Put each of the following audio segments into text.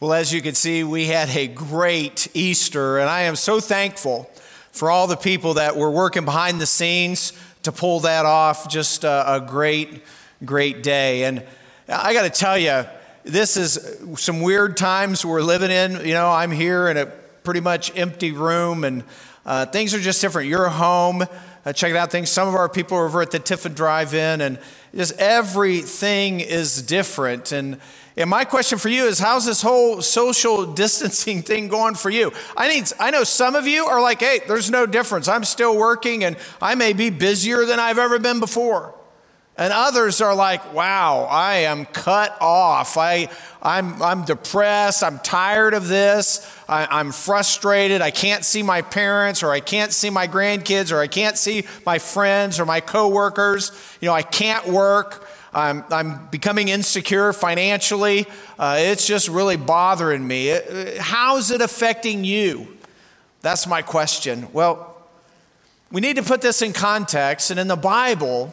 Well, as you can see, we had a great Easter, and I am so thankful for all the people that were working behind the scenes to pull that off. Just a, a great, great day. And I got to tell you, this is some weird times we're living in. You know, I'm here in a pretty much empty room, and uh, things are just different. You're home. Uh, check it out. Things. Some of our people are over at the Tiffin Drive-In, and just everything is different. And and my question for you is how's this whole social distancing thing going for you? I need I know some of you are like, "Hey, there's no difference. I'm still working and I may be busier than I've ever been before." And others are like, wow, I am cut off. I, I'm, I'm depressed. I'm tired of this. I, am frustrated. I can't see my parents, or I can't see my grandkids, or I can't see my friends or my coworkers. You know, I can't work. I'm, I'm becoming insecure financially. Uh, it's just really bothering me. It, how's it affecting you? That's my question. Well, we need to put this in context. And in the Bible,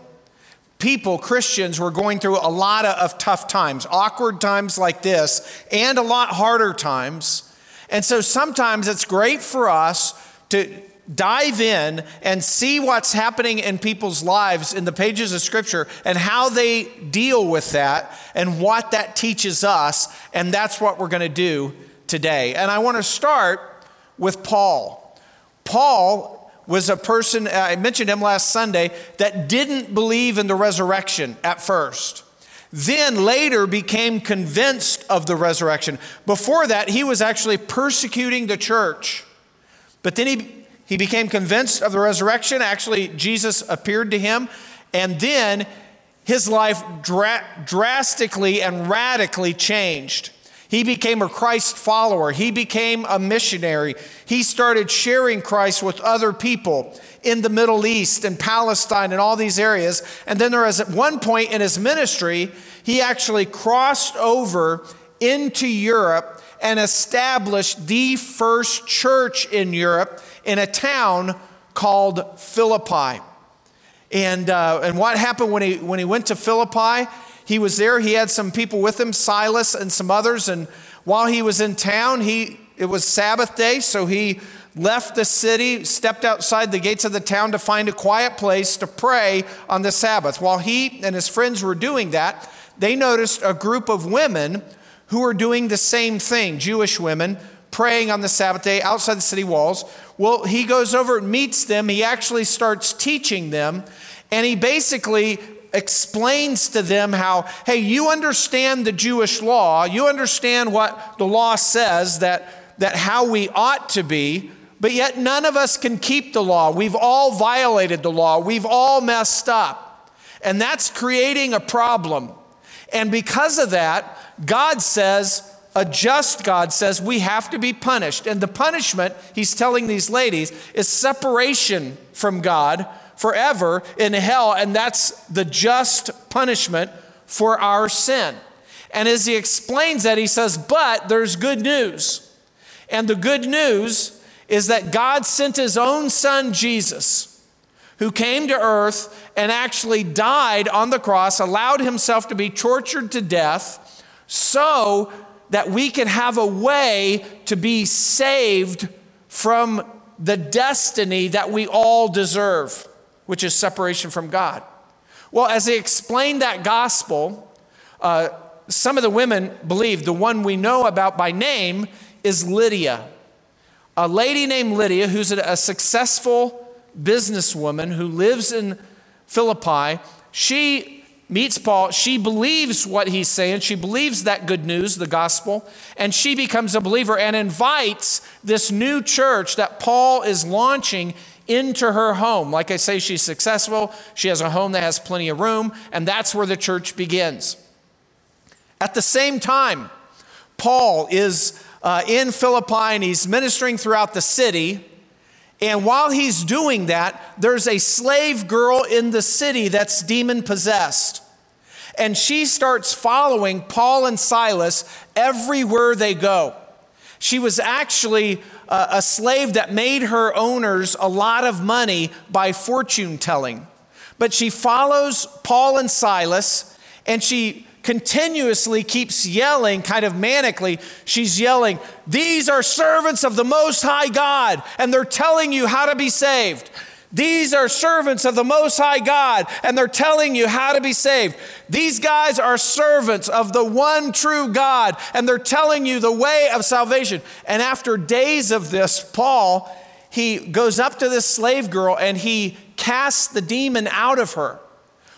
people, Christians, were going through a lot of tough times, awkward times like this, and a lot harder times. And so sometimes it's great for us to dive in and see what's happening in people's lives in the pages of Scripture and how they deal with that and what that teaches us. And that's what we're going to do today. And I want to start with Paul. Paul was a person, I mentioned him last Sunday, that didn't believe in the resurrection at first. Then later became convinced of the resurrection. Before that, he was actually persecuting the church. But then he he became convinced of the resurrection. Actually, Jesus appeared to him. And then his life dra- drastically and radically changed. He became a Christ follower. He became a missionary. He started sharing Christ with other people in the Middle East and Palestine and all these areas. And then there was at one point in his ministry, he actually crossed over into Europe and established the first church in Europe in a town called Philippi. And, uh, and what happened when he, when he went to Philippi? He was there, he had some people with him, Silas and some others. And while he was in town, he, it was Sabbath day, so he left the city, stepped outside the gates of the town to find a quiet place to pray on the Sabbath. While he and his friends were doing that, they noticed a group of women who were doing the same thing, Jewish women praying on the Sabbath day outside the city walls. Well, he goes over and meets them. He actually starts teaching them, and he basically explains to them how, hey, you understand the Jewish law, you understand what the law says that, that how we ought to be, but yet none of us can keep the law. We've all violated the law, we've all messed up. And that's creating a problem. And because of that, God says, a just God says we have to be punished. And the punishment, he's telling these ladies, is separation from God forever in hell. And that's the just punishment for our sin. And as he explains that, he says, But there's good news. And the good news is that God sent his own son, Jesus, who came to earth and actually died on the cross, allowed himself to be tortured to death, so that we can have a way to be saved from the destiny that we all deserve, which is separation from God. Well, as they explained that gospel, uh, some of the women believed the one we know about by name is Lydia. A lady named Lydia, who's a successful businesswoman who lives in Philippi, she meets Paul, she believes what he's saying. She believes that good news, the gospel, and she becomes a believer and invites this new church that Paul is launching into her home. Like I say, she's successful. She has a home that has plenty of room, and that's where the church begins. At the same time, Paul is uh, in Philippi and he's ministering throughout the city. And while he's doing that, there's a slave girl in the city that's demon possessed. And she starts following Paul and Silas everywhere they go. She was actually a, a slave that made her owners a lot of money by fortune telling. But she follows Paul and Silas and she continuously keeps yelling, kind of manically. She's yelling, These are servants of the Most High God, and they're telling you how to be saved. These are servants of the Most High God, and they're telling you how to be saved. These guys are servants of the one true God, and they're telling you the way of salvation. And after days of this, Paul, he goes up to this slave girl and he casts the demon out of her.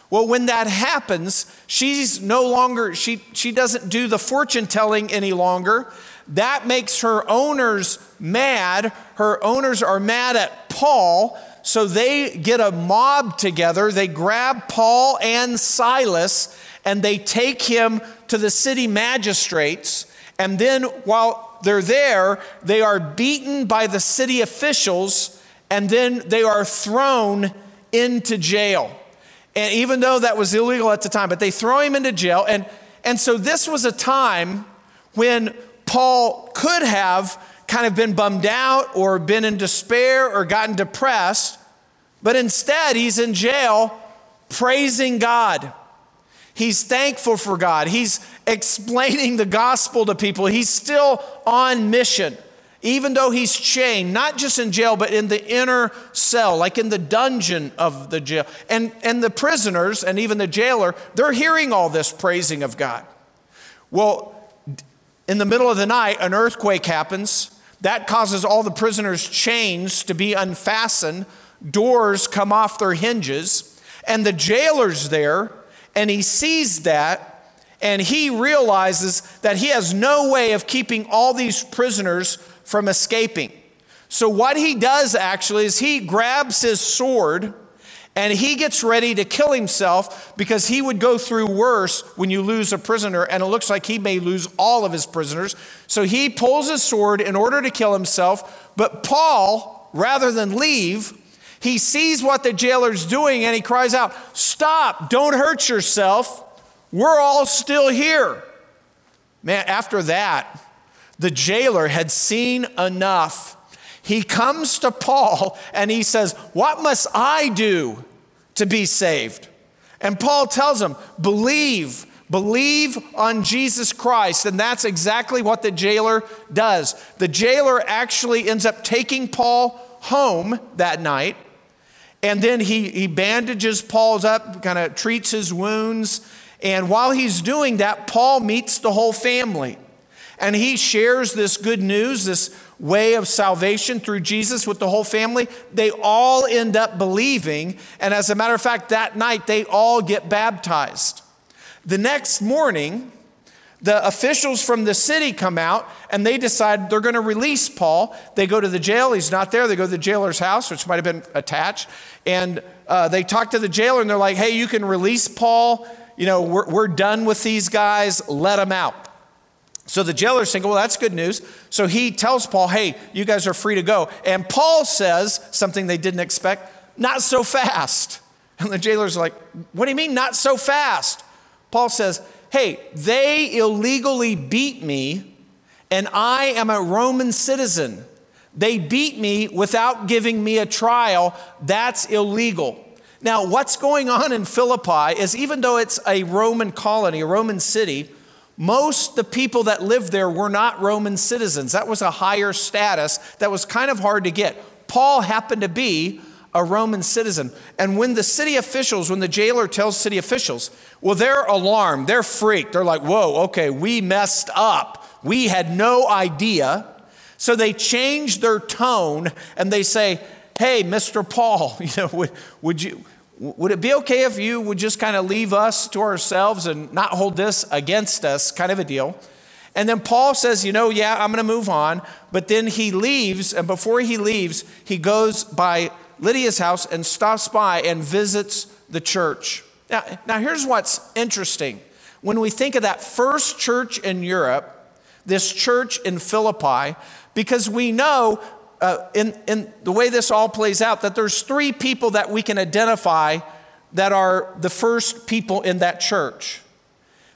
Well, when that happens, she's no longer, she, she doesn't do the fortune telling any longer. That makes her owners mad. Her owners are mad at Paul. So they get a mob together. They grab Paul and Silas and they take him to the city magistrates. And then while they're there, they are beaten by the city officials and then they are thrown into jail. And even though that was illegal at the time, but they throw him into jail. And, and so this was a time when Paul could have kind of been bummed out or been in despair or gotten depressed, but instead he's in jail praising God. He's thankful for God. He's explaining the gospel to people. He's still on mission, even though he's chained, not just in jail, but in the inner cell, like in the dungeon of the jail. And, and the prisoners and even the jailer, they're hearing all this praising of God. Well, in the middle of the night, an earthquake happens. That causes all the prisoners' chains to be unfastened. Doors come off their hinges. And the jailer's there, and he sees that, and he realizes that he has no way of keeping all these prisoners from escaping. So, what he does actually is he grabs his sword and he gets ready to kill himself because he would go through worse when you lose a prisoner, and it looks like he may lose all of his prisoners. So he pulls his sword in order to kill himself. But Paul, rather than leave, he sees what the jailer's doing and he cries out, Stop, don't hurt yourself. We're all still here. Man, after that, the jailer had seen enough he comes to Paul and he says, What must I do to be saved? And Paul tells him, Believe, believe on Jesus Christ. And that's exactly what the jailer does. The jailer actually ends up taking Paul home that night. And then he, he bandages Paul's up, kind of treats his wounds. And while he's doing that, Paul meets the whole family. And he shares this good news, this way of salvation through Jesus with the whole family, they all end up believing. And as a matter of fact, that night they all get baptized. The next morning, the officials from the city come out and they decide they're going to release Paul. They go to the jail. He's not there. They go to the jailer's house, which might have been attached. And uh, they talk to the jailer and they're like, hey, you can release Paul. You know, we're, we're done with these guys. Let them out. So the jailer's thinking, well, that's good news. So he tells Paul, hey, you guys are free to go. And Paul says something they didn't expect, not so fast. And the jailer's like, what do you mean, not so fast? Paul says, hey, they illegally beat me, and I am a Roman citizen. They beat me without giving me a trial. That's illegal. Now, what's going on in Philippi is even though it's a Roman colony, a Roman city, most the people that lived there were not Roman citizens. That was a higher status that was kind of hard to get. Paul happened to be a Roman citizen. And when the city officials, when the jailer tells city officials, well, they're alarmed, they're freaked. They're like, whoa, okay, we messed up. We had no idea. So they change their tone and they say, hey, Mr. Paul, you know, would, would you, would it be okay if you would just kind of leave us to ourselves and not hold this against us, kind of a deal? And then Paul says, You know, yeah, I'm going to move on. But then he leaves, and before he leaves, he goes by Lydia's house and stops by and visits the church. Now, now here's what's interesting. When we think of that first church in Europe, this church in Philippi, because we know uh, in, in the way this all plays out that there's three people that we can identify that are the first people in that church.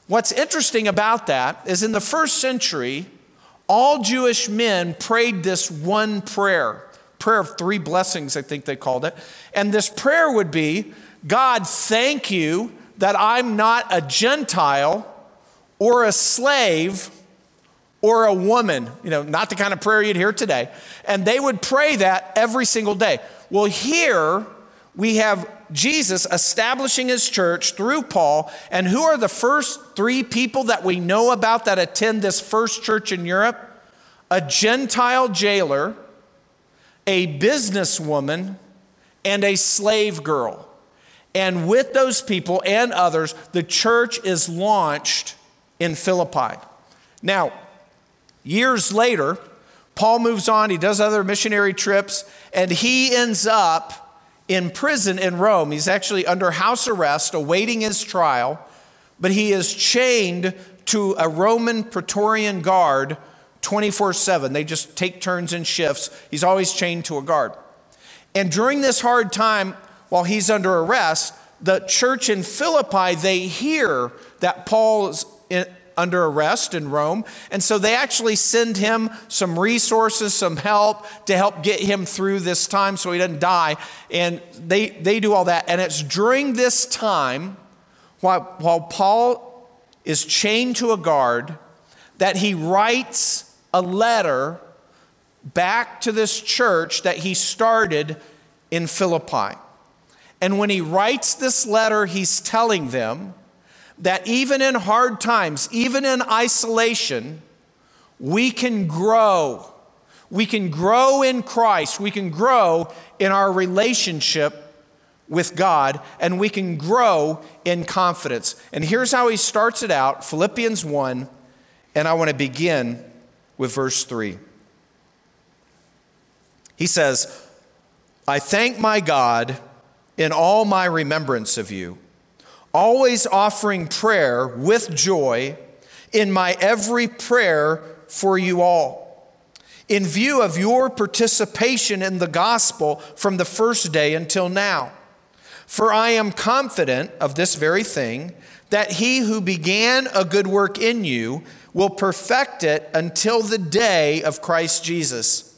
What's interesting about that is in the first century, all Jewish men prayed this one prayer, prayer of three blessings, I think they called it. And this prayer would be God, thank you that I'm not a Gentile, or a slave or a woman, you know, not the kind of prayer you'd hear today. And they would pray that every single day. Well, here we have Jesus establishing his church through Paul. And who are the first three people that we know about that attend this first church in Europe? A Gentile jailer, a businesswoman, and a slave girl. And with those people and others, the church is launched in Philippi. Now, years later, Paul moves on, he does other missionary trips, and he ends up in prison in Rome. He's actually under house arrest, awaiting his trial, but he is chained to a Roman Praetorian guard 24 7. They just take turns in shifts. He's always chained to a guard. And during this hard time, while he's under arrest, the church in Philippi, they hear that Paul is in, under arrest in Rome. And so they actually send him some resources, some help to help get him through this time so he doesn't die. And they, they do all that. And it's during this time, while, while Paul is chained to a guard, that he writes a letter back to this church that he started in Philippi. And when he writes this letter, he's telling them that even in hard times, even in isolation, we can grow. We can grow in Christ. We can grow in our relationship with God, and we can grow in confidence. And here's how he starts it out Philippians 1, and I want to begin with verse 3. He says, I thank my God in all my remembrance of you, always offering prayer with joy in my every prayer for you all, in view of your participation in the gospel from the first day until now. For I am confident of this very thing, that he who began a good work in you will perfect it until the day of Christ Jesus.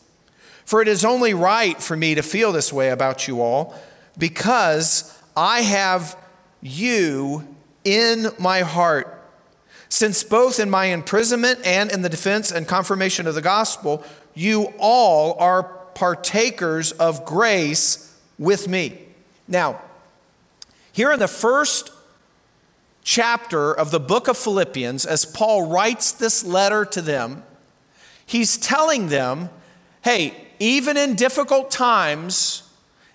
For it is only right for me to feel this way about you all because I have you in my heart. Since both in my imprisonment and in the defense and confirmation of the gospel, you all are partakers of grace with me. Now, here in the first chapter of the book of Philippians, as Paul writes this letter to them, he's telling them, hey, even in difficult times,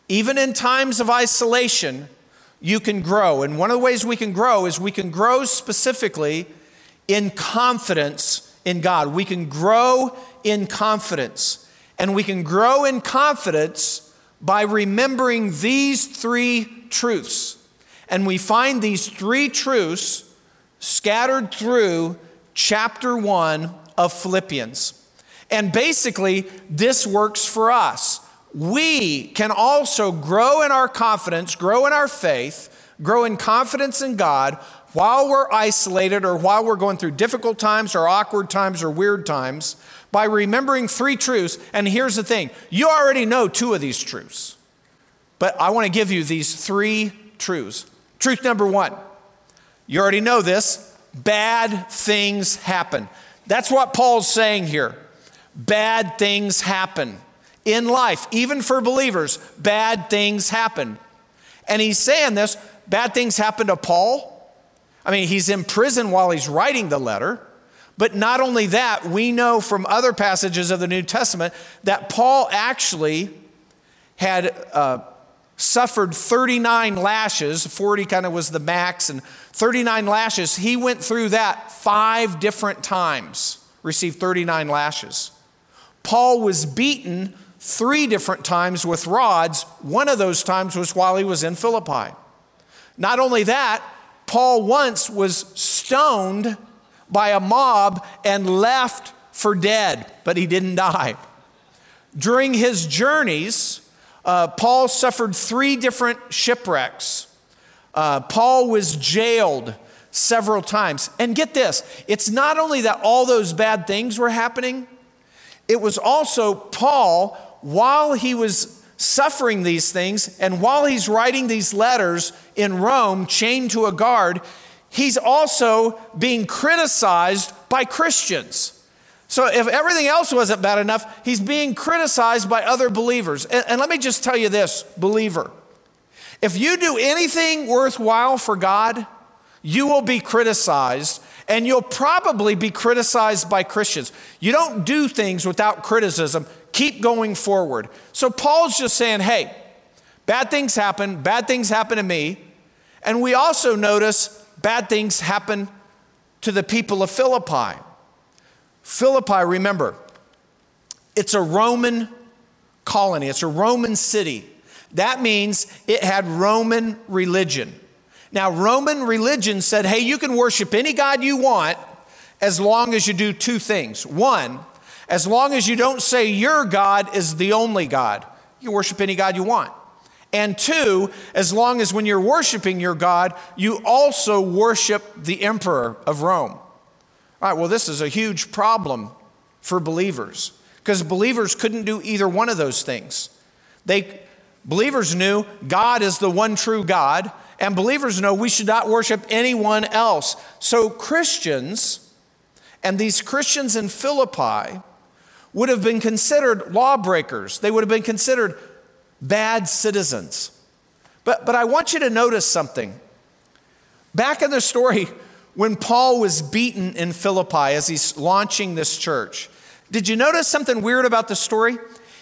even in times of isolation, you can grow. And one of the ways we can grow is we can grow specifically in confidence in God. We can grow in confidence. And we can grow in confidence by remembering these three truths. And we find these three truths scattered through chapter one of Philippians. And basically, this works for us we can also grow in our confidence, grow in our faith, grow in confidence in God while we're isolated or while we're going through difficult times or awkward times or weird times by remembering three truths. And here's the thing you already know two of these truths, but I want to give you these three truths. Truth number one you already know this bad things happen. That's what Paul's saying here. Bad things happen in life, even for believers, bad things happen. And he's saying this bad things happen to Paul. I mean, he's in prison while he's writing the letter. But not only that, we know from other passages of the New Testament that Paul actually had uh, suffered 39 lashes. 40 kind of was the max, and 39 lashes. He went through that five different times, received 39 lashes. Paul was beaten three different times with rods. One of those times was while he was in Philippi. Not only that, Paul once was stoned by a mob and left for dead, but he didn't die. During his journeys, uh, Paul suffered three different shipwrecks. Uh, Paul was jailed several times. And get this it's not only that all those bad things were happening, it was also Paul while he was suffering these things and while he's writing these letters in Rome, chained to a guard, he's also being criticized by Christians. So, if everything else wasn't bad enough, he's being criticized by other believers. And, and, let me just tell you this, believer. If you do anything worthwhile for God, you will be criticized, and you'll probably be criticized by Christians. You don't do things without criticism, keep going forward. So, Paul's just saying, hey, bad things happen, bad things happen to me. And we also notice bad things happen to the people of Philippi. Philippi, remember, it's a Roman colony, it's a Roman city. That means it had Roman religion. Now, Roman religion said, hey, you can worship any God you want as long as you do two things. One, as long as you don't say your God is the only God, you worship any God you want. And two, as long as when you're worshiping your God, you also worship the emperor of Rome. All right, well, this is a huge problem for believers because believers couldn't do either one of those things. They, believers knew God is the one true God, and believers know we should not worship anyone else. So, Christians, and these Christians in Philippi, would have been considered lawbreakers, they would have been considered bad citizens. But, but I want you to notice something. Back in the story, when Paul was beaten in Philippi as he's launching this church. Did you notice something weird about the story?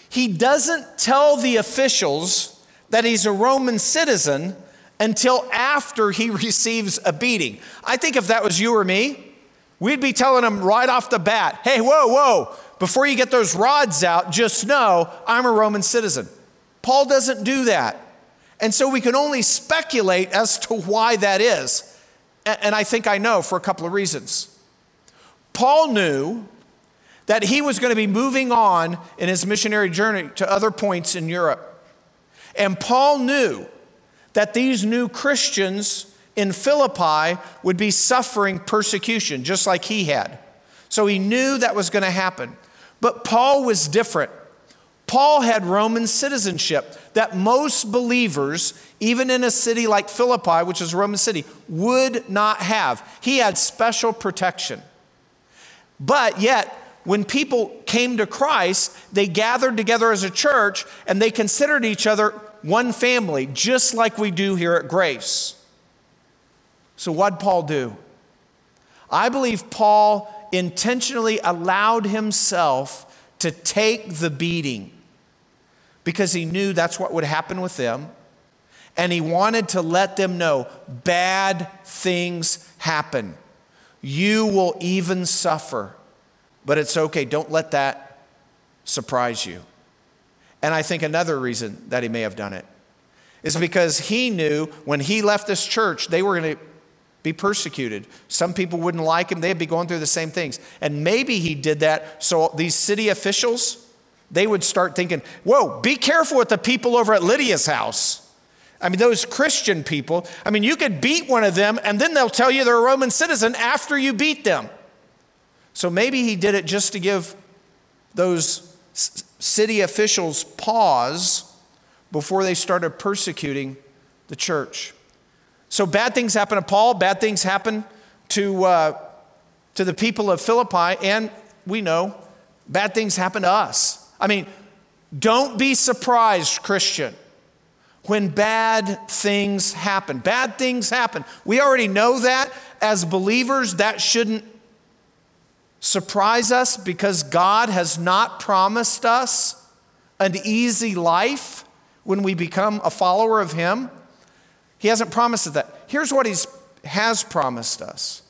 He doesn't tell the officials that he's a Roman citizen until after he receives a beating. I think if that was you or me, we'd be telling him right off the bat hey, whoa, whoa, before you get those rods out, just know I'm a Roman citizen. Paul doesn't do that. And so we can only speculate as to why that is. And I think I know for a couple of reasons. Paul knew that he was going to be moving on in his missionary journey to other points in Europe. And Paul knew that these new Christians in Philippi would be suffering persecution, just like he had. So he knew that was going to happen. But Paul was different. Paul had Roman citizenship that most believers, even in a city like Philippi, which is a Roman city, would not have. He had special protection. But yet, when people came to Christ, they gathered together as a church and they considered each other one family, just like we do here at Grace. So, what'd Paul do? I believe Paul intentionally allowed himself to take the beating because he knew that's what would happen with them. And he wanted to let them know bad things happen. You will even suffer, but it's okay. Don't let that surprise you. And I think another reason that he may have done it is because he knew when he left this church, they were going to be persecuted. Some people wouldn't like him, they'd be going through the same things. And maybe he did that so these city officials, they would start thinking, whoa, be careful with the people over at Lydia's house. I mean, those Christian people, I mean, you could beat one of them and then they'll tell you they're a Roman citizen after you beat them. So maybe he did it just to give those city officials pause before they started persecuting the church. So bad things happen to Paul, bad things happen to, uh, to the people of Philippi, and we know bad things happen to us. I mean, don't be surprised, Christian, when bad things happen. Bad things happen. We already know that. As believers, that shouldn't surprise us because God has not promised us an easy life when we become a follower of Him. He hasn't promised us that. Here's what He has promised us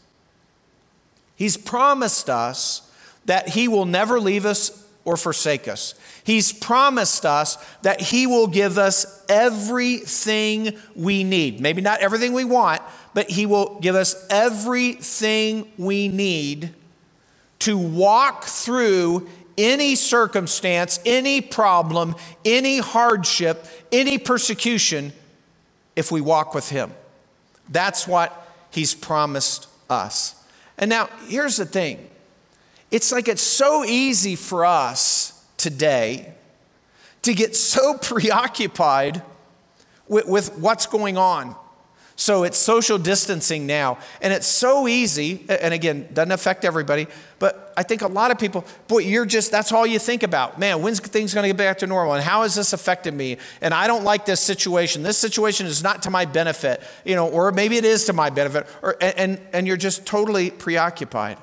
He's promised us that He will never leave us or forsake us. He's promised us that He will give us everything we need. Maybe not everything we want, but He will give us everything we need to walk through any circumstance, any problem, any hardship, any persecution if we walk with Him. That's what He's promised us. And now, here's the thing it's like it's so easy for us today to get so preoccupied with, with what's going on. So it's social distancing now. And it's so easy, and again, doesn't affect everybody, but I think a lot of people, boy, you're just, that's all you think about. Man, when's things to get back to normal? And how has this affected me? And I don't like this situation. This situation is not to my benefit, you know, or maybe it is to my benefit, or, and, and you're just totally preoccupied.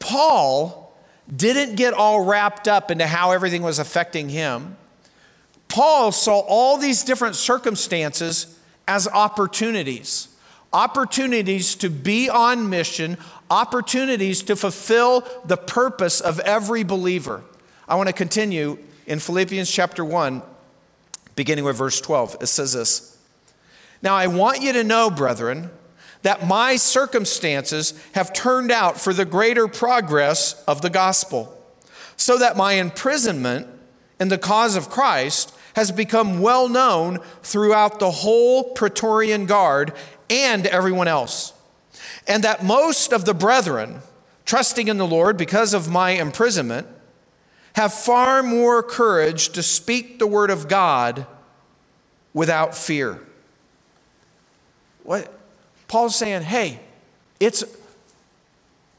Paul didn't get all wrapped up into how everything was affecting him. Paul saw all these different circumstances as opportunities opportunities to be on mission, opportunities to fulfill the purpose of every believer. I want to continue in Philippians chapter 1, beginning with verse 12. It says this Now I want you to know, brethren, that my circumstances have turned out for the greater progress of the gospel, so that my imprisonment in the cause of Christ has become well known throughout the whole Praetorian Guard and everyone else. And that most of the brethren, trusting in the Lord because of my imprisonment, have far more courage to speak the word of God without fear. What? Paul's saying, hey, it's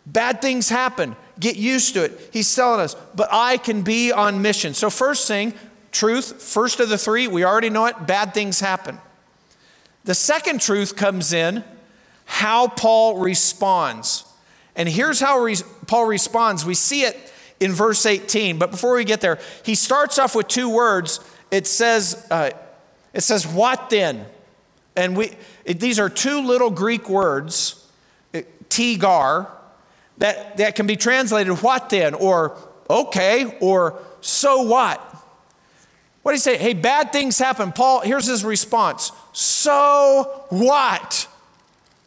bad things happen. Get used to it. He's telling us, but I can be on mission. So, first thing, truth, first of the three, we already know it, bad things happen. The second truth comes in how Paul responds. And here's how re- Paul responds. We see it in verse 18, but before we get there, he starts off with two words. It says, uh, it says, what then? And we, it, these are two little Greek words, ti gar, that, that can be translated what then, or okay, or so what? What do you say? Hey, bad things happen. Paul, here's his response. So what?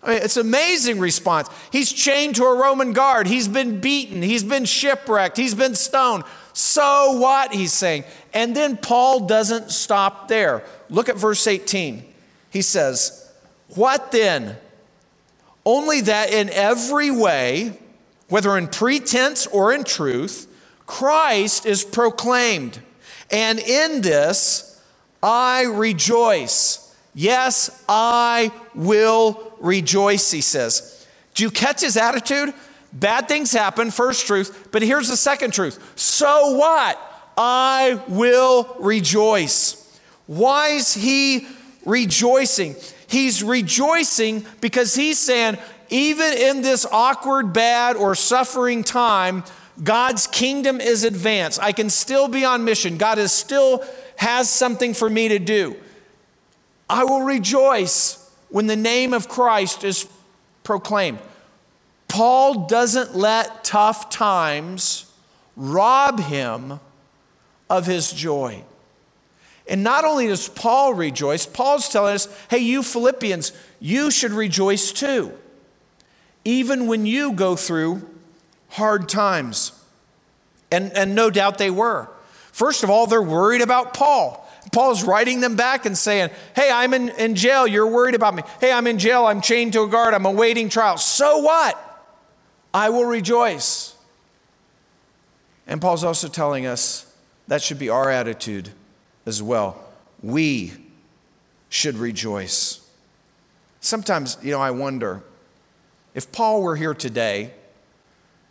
I mean, it's an amazing response. He's chained to a Roman guard. He's been beaten. He's been shipwrecked. He's been stoned. So what? He's saying. And then Paul doesn't stop there. Look at verse 18. He says, What then? Only that in every way, whether in pretense or in truth, Christ is proclaimed. And in this, I rejoice. Yes, I will rejoice, he says. Do you catch his attitude? Bad things happen, first truth, but here's the second truth. So what? I will rejoice. Why is he rejoicing? He's rejoicing because he's saying, even in this awkward, bad, or suffering time, God's kingdom is advanced. I can still be on mission. God is still has something for me to do. I will rejoice when the name of Christ is proclaimed. Paul doesn't let tough times rob him of his joy. And not only does Paul rejoice, Paul's telling us, hey, you Philippians, you should rejoice too, even when you go through hard times. And, and no doubt they were. First of all, they're worried about Paul. Paul's writing them back and saying, Hey, I'm in, in jail. You're worried about me. Hey, I'm in jail. I'm chained to a guard. I'm awaiting trial. So what? I will rejoice. And Paul's also telling us that should be our attitude as well. We should rejoice. Sometimes, you know, I wonder if Paul were here today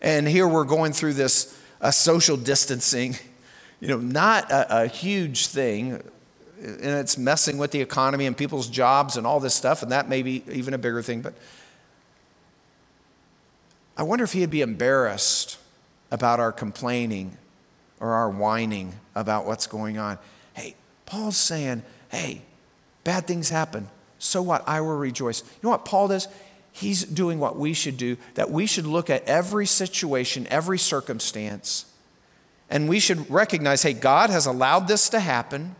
and here we're going through this uh, social distancing, you know, not a, a huge thing, and it's messing with the economy and people's jobs and all this stuff, and that may be even a bigger thing. But I wonder if he'd be embarrassed about our complaining or our whining about what's going on. Hey, Paul's saying, hey, bad things happen. So what? I will rejoice. You know what Paul does? He's doing what we should do, that we should look at every situation, every circumstance, and we should recognize hey, God has allowed this to happen.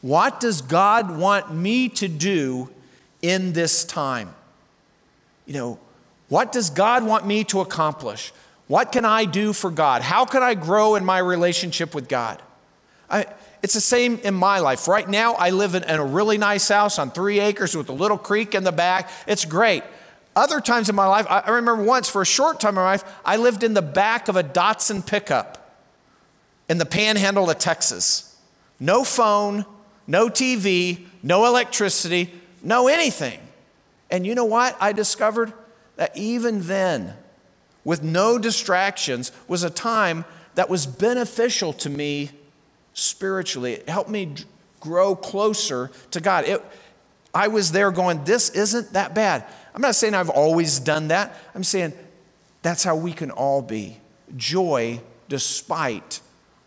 What does God want me to do in this time? You know, what does God want me to accomplish? What can I do for God? How can I grow in my relationship with God? I, it's the same in my life. Right now, I live in, in a really nice house on three acres with a little creek in the back. It's great. Other times in my life, I remember once for a short time in my life, I lived in the back of a Datsun pickup in the panhandle of Texas. No phone, no TV, no electricity, know anything. And you know what? I discovered that even then, with no distractions, was a time that was beneficial to me spiritually. It helped me grow closer to God. It, I was there going, This isn't that bad. I'm not saying I've always done that. I'm saying that's how we can all be joy despite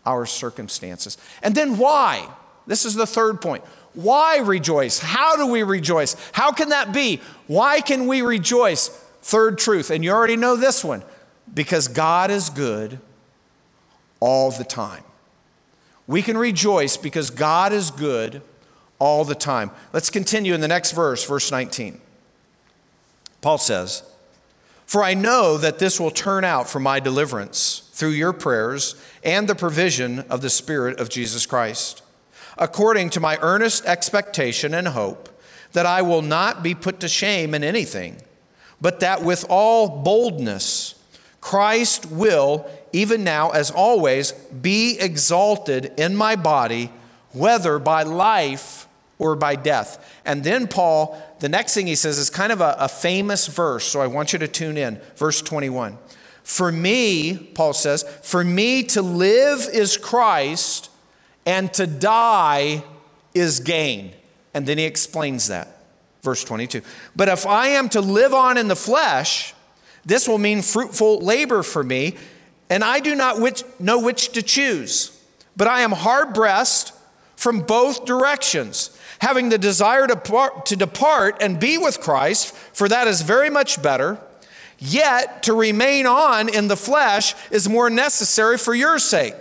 our circumstances. And then why? This is the third point. Why rejoice? How do we rejoice? How can that be? Why can we rejoice? Third truth, and you already know this one because God is good all the time. We can rejoice because God is good all the time. Let's continue in the next verse, verse 19. Paul says, For I know that this will turn out for my deliverance through your prayers and the provision of the Spirit of Jesus Christ, according to my earnest expectation and hope that I will not be put to shame in anything, but that with all boldness, Christ will, even now as always, be exalted in my body, whether by life or by death. And then Paul, the next thing he says is kind of a, a, famous verse, so I want you to tune in. Verse 21. For me, Paul says, for me to live is Christ, and to die is gain. And then he explains that. Verse 22. But if I am to live on in the flesh, this will mean fruitful labor for me, and I do not which, know which to choose. But I am hard pressed from both directions having the desire to, par- to depart and be with Christ, for that is very much better. Yet to remain on in the flesh is more necessary for your sake.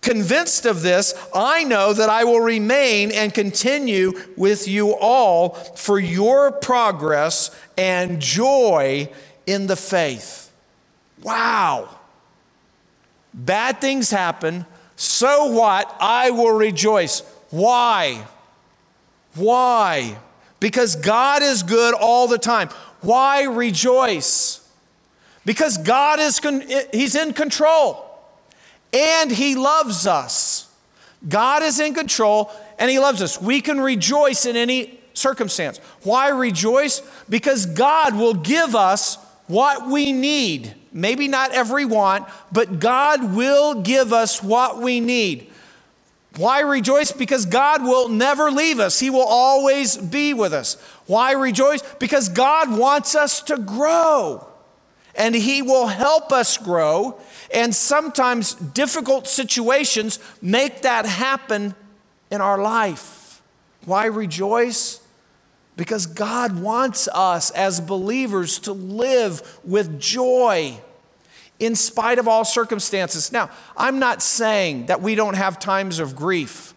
Convinced of this, I know that I will remain and continue with you all for your progress and joy in the faith. Wow. Bad things happen. So what? I will rejoice. Why? Why? Because God is good all the time. Why rejoice? Because God is con- he's in control and he loves us. God is in control and he loves us. We can rejoice in any circumstance. Why rejoice? Because God will give us what we need. Maybe not every want, but God will give us what we need. Why rejoice? Because God will never leave us, He will always be with us. Why rejoice? Because God wants us to grow and He will help us grow. And sometimes difficult situations make that happen in our life. Why rejoice? Because God wants us as believers to live with joy in spite of all circumstances. Now, I'm not saying that we don't have times of grief.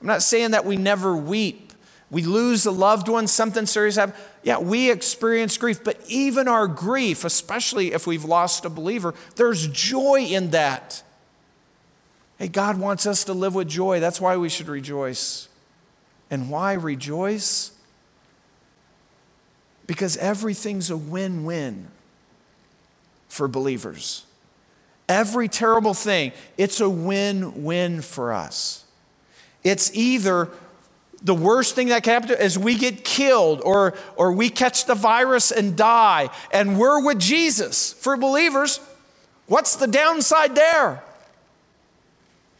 I'm not saying that we never weep. We lose a loved one, something serious happens. Yeah, we experience grief, but even our grief, especially if we've lost a believer, there's joy in that. Hey, God wants us to live with joy. That's why we should rejoice. And why rejoice? Because everything's a win win for believers. Every terrible thing, it's a win win for us. It's either the worst thing that can happen is we get killed or, or we catch the virus and die, and we're with Jesus. For believers, what's the downside there?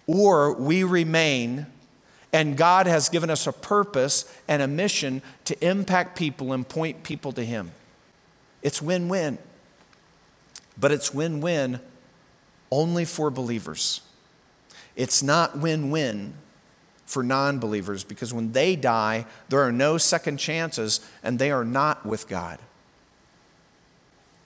Or we remain, and God has given us a purpose and a mission to impact people and point people to Him. It's win win. But it's win win only for believers. It's not win win for non believers because when they die, there are no second chances and they are not with God.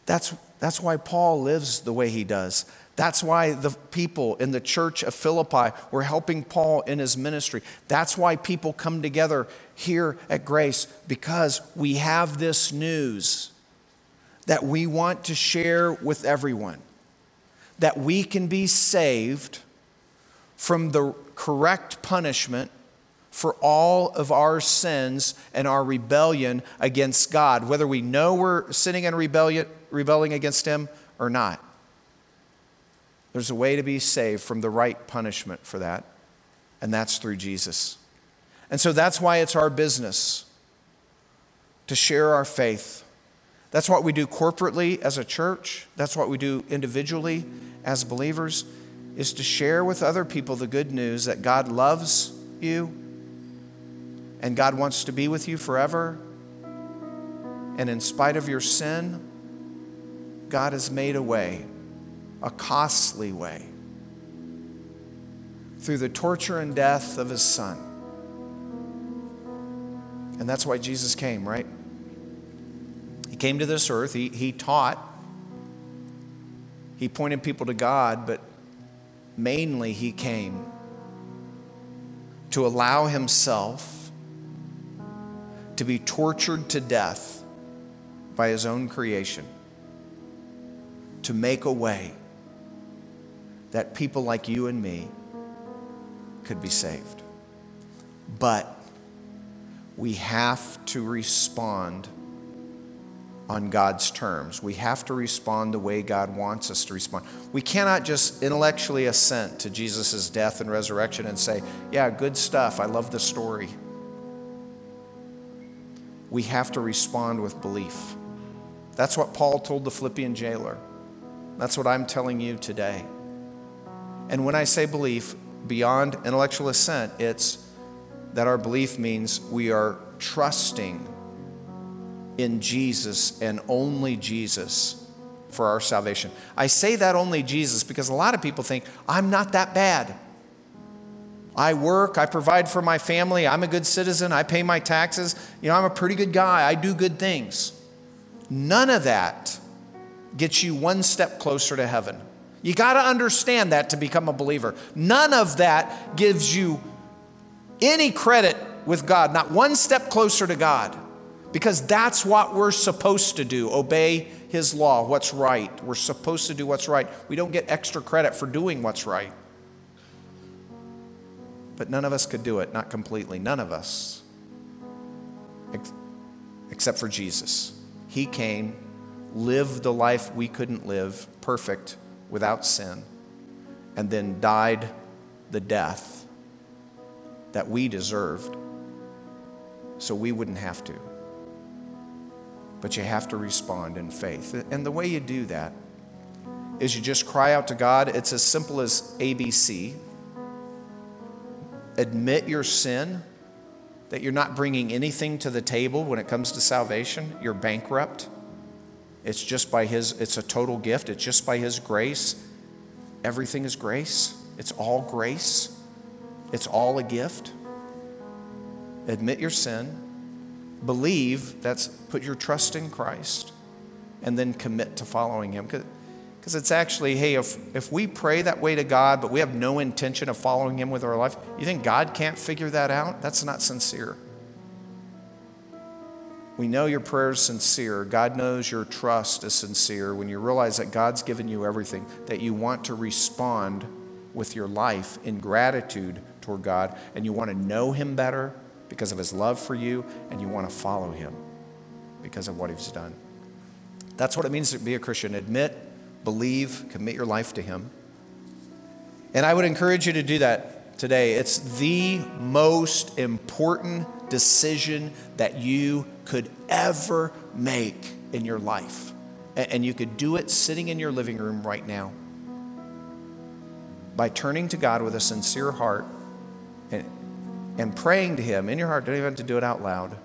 That's, that's why Paul lives the way he does. That's why the people in the church of Philippi were helping Paul in his ministry. That's why people come together here at Grace because we have this news that we want to share with everyone that we can be saved from the correct punishment for all of our sins and our rebellion against God, whether we know we're sinning and rebellion, rebelling against Him or not. There's a way to be saved from the right punishment for that, and that's through Jesus. And so that's why it's our business to share our faith. That's what we do corporately as a church. That's what we do individually as believers is to share with other people the good news that God loves you and God wants to be with you forever. And in spite of your sin, God has made a way, a costly way, through the torture and death of his son. And that's why Jesus came, right? He came to this earth, he, he taught, he pointed people to God, but mainly he came to allow himself to be tortured to death by his own creation, to make a way that people like you and me could be saved. But we have to respond on God's terms. We have to respond the way God wants us to respond. We cannot just intellectually assent to Jesus' death and resurrection and say, Yeah, good stuff. I love the story. We have to respond with belief. That's what Paul told the Philippian jailer. That's what I'm telling you today. And when I say belief, beyond intellectual assent, it's that our belief means we are trusting in Jesus and only Jesus for our salvation. I say that only Jesus because a lot of people think, I'm not that bad. I work, I provide for my family, I'm a good citizen, I pay my taxes, you know, I'm a pretty good guy, I do good things. None of that gets you one step closer to heaven. You got to understand that to become a believer. None of that gives you any credit with God, not one step closer to God because that's what we're supposed to do obey His law, what's right. We're supposed to do what's right. We don't get extra credit for doing what's right. But none of us could do it, not completely. None of us, except for Jesus. He came, lived the life we couldn't live, perfect, without sin, and then died the death that we deserved so we wouldn't have to but you have to respond in faith. And the way you do that is you just cry out to God. It's as simple as ABC. Admit your sin, that you're not bringing anything to the table when it comes to salvation. You're bankrupt. It's just by His, it's a total gift. It's just by His grace. Everything is grace. It's all grace. It's all a gift. Admit your sin believe, that's put your trust in Christ, and then commit to following Him. Because it's actually, hey, if, if we pray that way to God, but we have no intention of following Him with our life, you think God can't figure that out? That's not sincere. We know your prayer is sincere. God knows your trust is sincere when you realize that God's given you everything, that you want to respond with your life in gratitude toward God, and you want to know Him better because of his love for you, and you want to follow him because of what he's done. That's what it means to be a Christian. Admit, believe, commit your life to him. And I would encourage you to do that today. It's the most important decision that you could ever make in your life. And you could do it sitting in your living room right now by turning to God with a sincere heart and and praying to Him in your heart. Don't even have to do it out loud.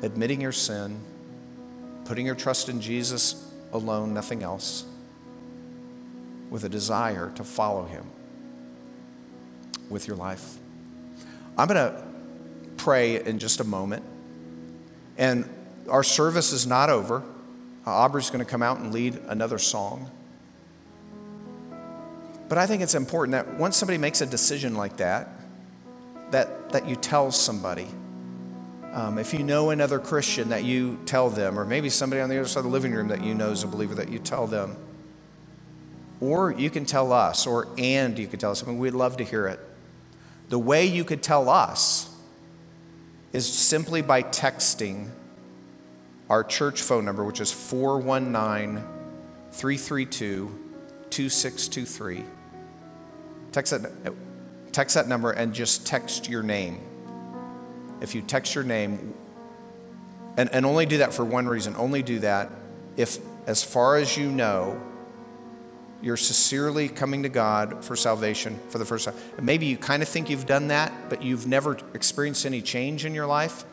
Admitting your sin, putting your trust in Jesus alone, nothing else, with a desire to follow Him with your life. I'm going to pray in just a moment. And our service is not over. Uh, Aubrey's going to come out and lead another song. But I think it's important that once somebody makes a decision like that, that, that you tell somebody. Um, if you know another Christian, that you tell them, or maybe somebody on the other side of the living room that you know is a believer, that you tell them. Or you can tell us, or and you could tell us. I mean, we'd love to hear it. The way you could tell us is simply by texting our church phone number, which is 419 332 2623. Text that Text that number and just text your name. If you text your name, And, and only do that for one reason. Only do that if, as far as you know, you're sincerely coming to God for salvation for the first time. Maybe you kind of think you've done that, but you've never experienced any change in your life.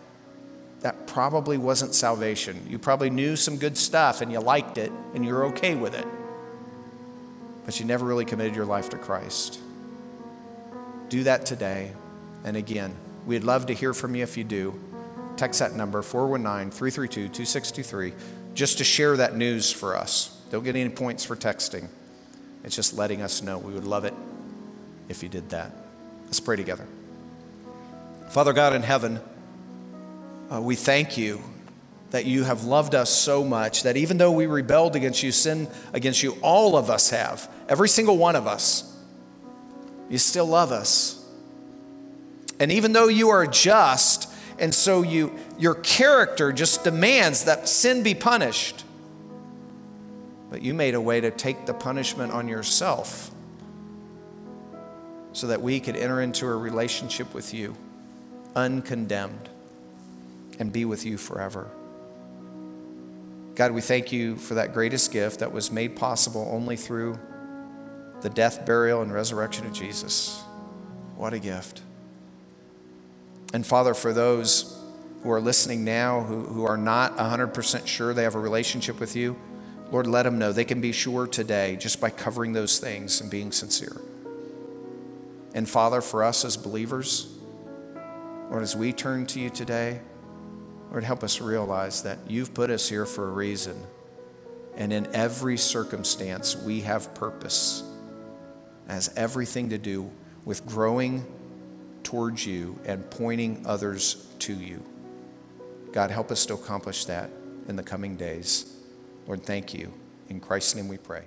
That probably wasn't salvation. You probably knew some good stuff and you liked it and you're okay with it, but you never really committed your life to Christ. Do that today. And again, we'd love to hear from you if you do. Text that number, 419 332 2623, just to share that news for us. Don't get any points for texting. It's just letting us know. We would love it if you did that. Let's pray together. Father God in heaven, uh, we thank you that you have loved us so much that even though we rebelled against you, sinned against you, all of us have, every single one of us, you still love us. And even though you are just, and so you, your character just demands that sin be punished, but you made a way to take the punishment on yourself so that we could enter into a relationship with you, uncondemned, and be with you forever. God, we thank you for that greatest gift that was made possible only through the death, burial, and resurrection of Jesus. What a gift. And Father, for those who are listening now who, who are not 100% sure they have a relationship with you, Lord, let them know. They can be sure today just by covering those things and being sincere. And Father, for us as believers, Lord, as we turn to you today, Lord, help us realize that you've put us here for a reason. And in every circumstance, we have purpose. It has everything to do with growing towards you and pointing others to you. God, help us to accomplish that in the coming days. Lord, thank you. In Christ's name we pray.